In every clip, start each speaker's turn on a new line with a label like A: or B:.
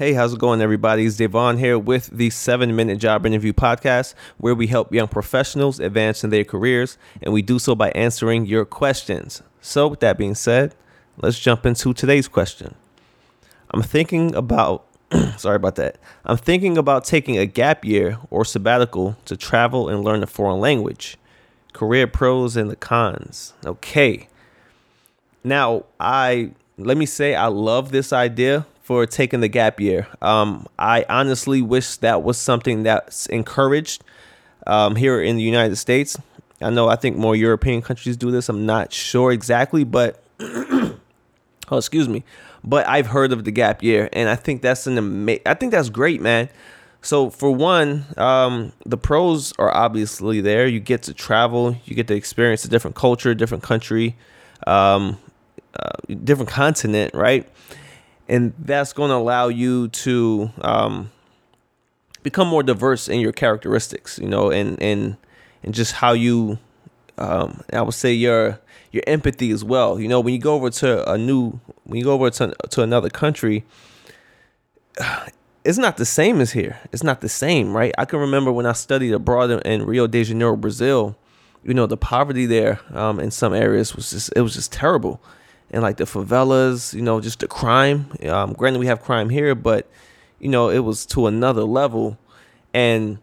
A: Hey, how's it going, everybody? It's Dayvon here with the seven minute job interview podcast, where we help young professionals advance in their careers, and we do so by answering your questions. So, with that being said, let's jump into today's question. I'm thinking about, sorry about that. I'm thinking about taking a gap year or sabbatical to travel and learn a foreign language. Career pros and the cons. Okay. Now, I let me say I love this idea for taking the gap year. Um, I honestly wish that was something that's encouraged um, here in the United States. I know I think more European countries do this. I'm not sure exactly, but oh, excuse me. But I've heard of the gap year, and I think that's an ama- I think that's great, man. So for one, um, the pros are obviously there. You get to travel, you get to experience a different culture, different country, um, uh, different continent, right? And that's going to allow you to um, become more diverse in your characteristics, you know, and and and just how you, um, I would say your your empathy as well. You know, when you go over to a new, when you go over to to another country, it's not the same as here. It's not the same, right? I can remember when I studied abroad in Rio de Janeiro, Brazil. You know, the poverty there um, in some areas was just it was just terrible and like the favelas, you know, just the crime. Um, granted, we have crime here, but you know, it was to another level, and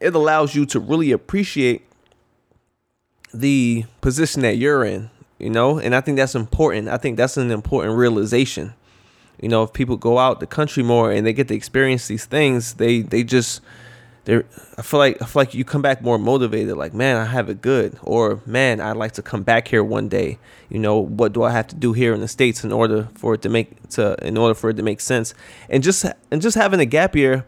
A: it allows you to really appreciate the position that you're in. You know, and I think that's important. I think that's an important realization. You know, if people go out the country more and they get to experience these things, they they just there I feel like I feel like you come back more motivated like man I have it good or man I'd like to come back here one day. You know what do I have to do here in the states in order for it to make to in order for it to make sense? And just and just having a gap year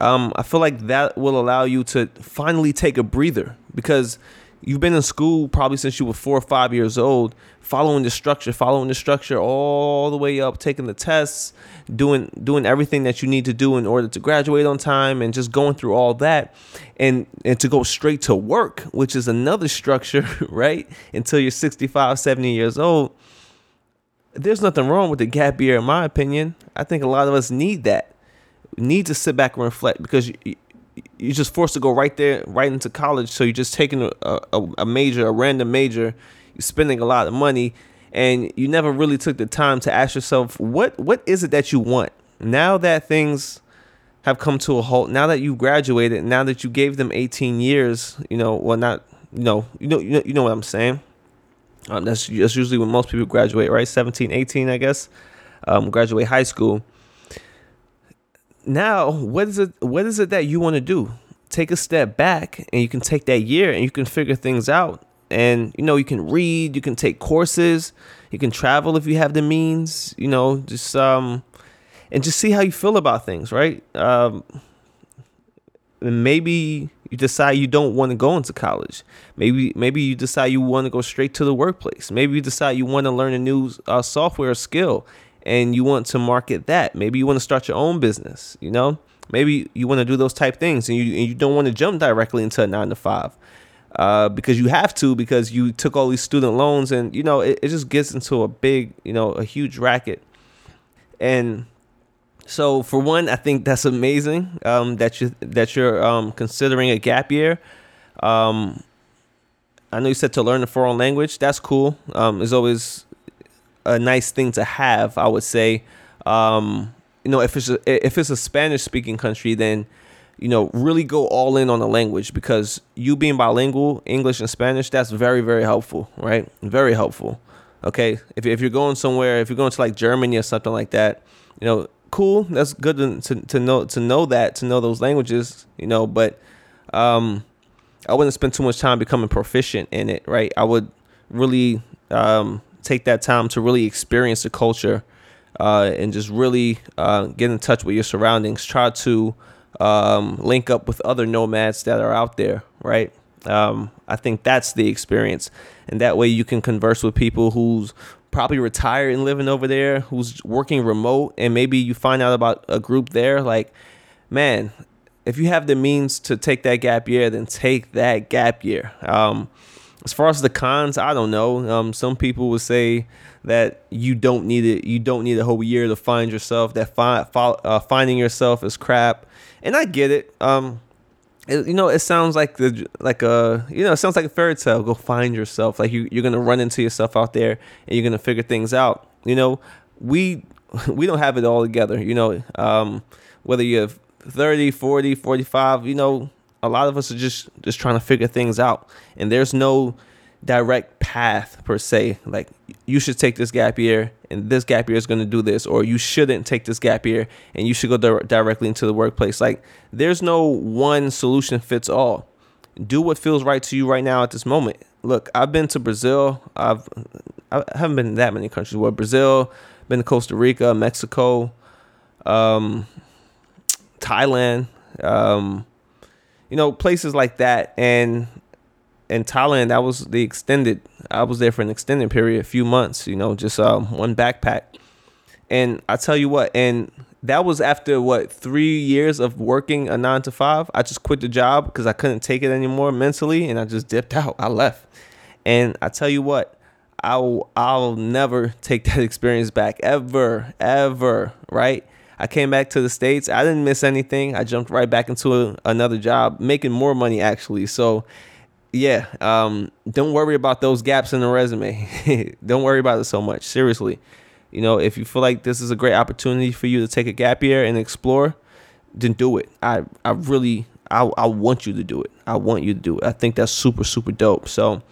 A: um, I feel like that will allow you to finally take a breather because you've been in school probably since you were four or five years old, following the structure, following the structure all the way up, taking the tests, doing doing everything that you need to do in order to graduate on time, and just going through all that, and and to go straight to work, which is another structure, right? Until you're 65, 70 years old. There's nothing wrong with the gap year, in my opinion. I think a lot of us need that. We need to sit back and reflect because you're just forced to go right there, right into college. So you're just taking a, a, a major, a random major. You're spending a lot of money, and you never really took the time to ask yourself, what what is it that you want? Now that things have come to a halt, now that you graduated, now that you gave them 18 years, you know, well, not, you know, you know, you know, you know what I'm saying. Um, that's that's usually when most people graduate, right? 17, 18, I guess. Um, graduate high school now what is it what is it that you want to do? Take a step back and you can take that year and you can figure things out. And you know you can read you can take courses you can travel if you have the means you know just um and just see how you feel about things right? Um maybe you decide you don't want to go into college. Maybe maybe you decide you want to go straight to the workplace. Maybe you decide you want to learn a new uh, software skill and you want to market that. Maybe you want to start your own business, you know? Maybe you want to do those type things and you, and you don't want to jump directly into a nine to five uh, because you have to because you took all these student loans and, you know, it, it just gets into a big, you know, a huge racket. And so for one, I think that's amazing um, that you that you're um, considering a gap year. Um, I know you said to learn a foreign language. That's cool. Um, it's always a nice thing to have. I would say, um, you know, if it's a, if it's a Spanish speaking country, then you know really go all in on the language because you being bilingual, English and Spanish, that's very very helpful, right? Very helpful. Okay, if if you're going somewhere, if you're going to like Germany or something like that, you know, cool. That's good to to, to know to know that to know those languages, you know, but um, I wouldn't spend too much time becoming proficient in it, right? I would really um, take that time to really experience the culture uh, and just really uh, get in touch with your surroundings. Try to um, link up with other nomads that are out there, right? Um, I think that's the experience. And that way you can converse with people who's probably retired and living over there, who's working remote, and maybe you find out about a group there. Like, man, if you have the means to take that gap year, then take that gap year. Um, as far as the cons, I don't know. Um, some people would say that you don't need it. You don't need a whole year to find yourself. That fi- uh, finding yourself is crap, and I get it. Um, it, you know, it sounds like the like a you know, it sounds like a fairy tale. Go find yourself. Like you, you're gonna run into yourself out there, and you're gonna figure things out. You know, we we don't have it all together. You know, um, whether you have 30, 40, 45, you know, a lot of us are just just trying to figure things out. And there's no direct path per se. Like you should take this gap year and this gap year is going to do this or you shouldn't take this gap year and you should go di- directly into the workplace. Like there's no one solution fits all. Do what feels right to you right now at this moment. Look i've been to brazil. I've i haven't been in that many countries. Well brazil been to costa rica mexico um, thailand um, you know, places like that. And in Thailand, that was the extended. I was there for an extended period, a few months. You know, just um, one backpack. And I tell you what, and that was after what three years of working a nine to five. I just quit the job because I couldn't take it anymore mentally, and I just dipped out. I left, and I tell you what, I'll I'll never take that experience back ever, ever. Right? I came back to the States. I didn't miss anything. I jumped right back into a, another job, making more money actually. So, yeah, um, don't worry about those gaps in the resume. don't worry about it so much. Seriously. You know, if you feel like this is a great opportunity for you to take a gap year and explore, then do it. I, I really, I, I want you to do it. I want you to do it. I think that's super, super dope. So,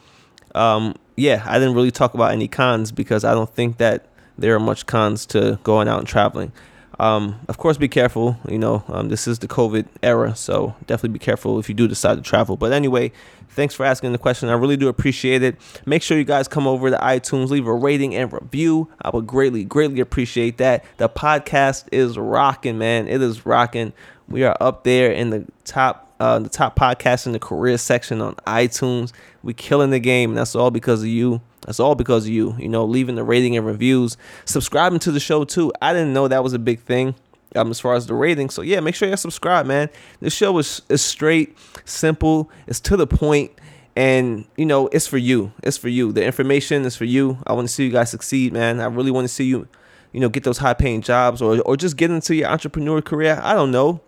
A: um, yeah, I didn't really talk about any cons because I don't think that there are much cons to going out and traveling. Um, of course, be careful. You know, um, this is the COVID era, so definitely be careful if you do decide to travel. But anyway, thanks for asking the question. I really do appreciate it. Make sure you guys come over to iTunes, leave a rating and review. I would greatly, greatly appreciate that. The podcast is rocking, man. It is rocking. We are up there in the top, uh, the top podcast in the career section on iTunes. We killing the game, and that's all because of you. That's all because of you. You know, leaving the rating and reviews, subscribing to the show too. I didn't know that was a big thing. Um, as far as the rating, so yeah, make sure you subscribe, man. This show is is straight, simple, it's to the point, and you know it's for you. It's for you. The information is for you. I want to see you guys succeed, man. I really want to see you, you know, get those high paying jobs or or just get into your entrepreneur career. I don't know.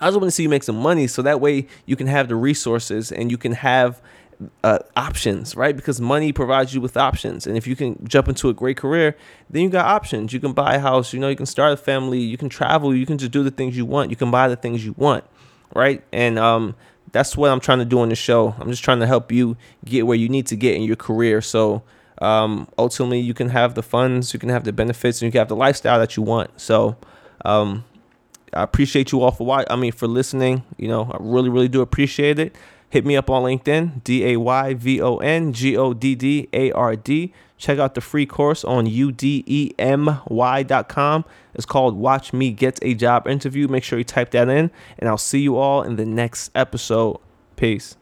A: I just want to see you make some money so that way you can have the resources and you can have uh, options, right? Because money provides you with options, and if you can jump into a great career, then you got options. You can buy a house, you know, you can start a family, you can travel, you can just do the things you want, you can buy the things you want, right? And um, that's what I'm trying to do on the show. I'm just trying to help you get where you need to get in your career, so um, ultimately you can have the funds, you can have the benefits, and you can have the lifestyle that you want. So. Um, I appreciate you all for watching. I mean, for listening. You know, I really, really do appreciate it. Hit me up on LinkedIn, D A Y V O N G O D D A R D. Check out the free course on udemy.com. It's called Watch Me Get a Job Interview. Make sure you type that in, and I'll see you all in the next episode. Peace.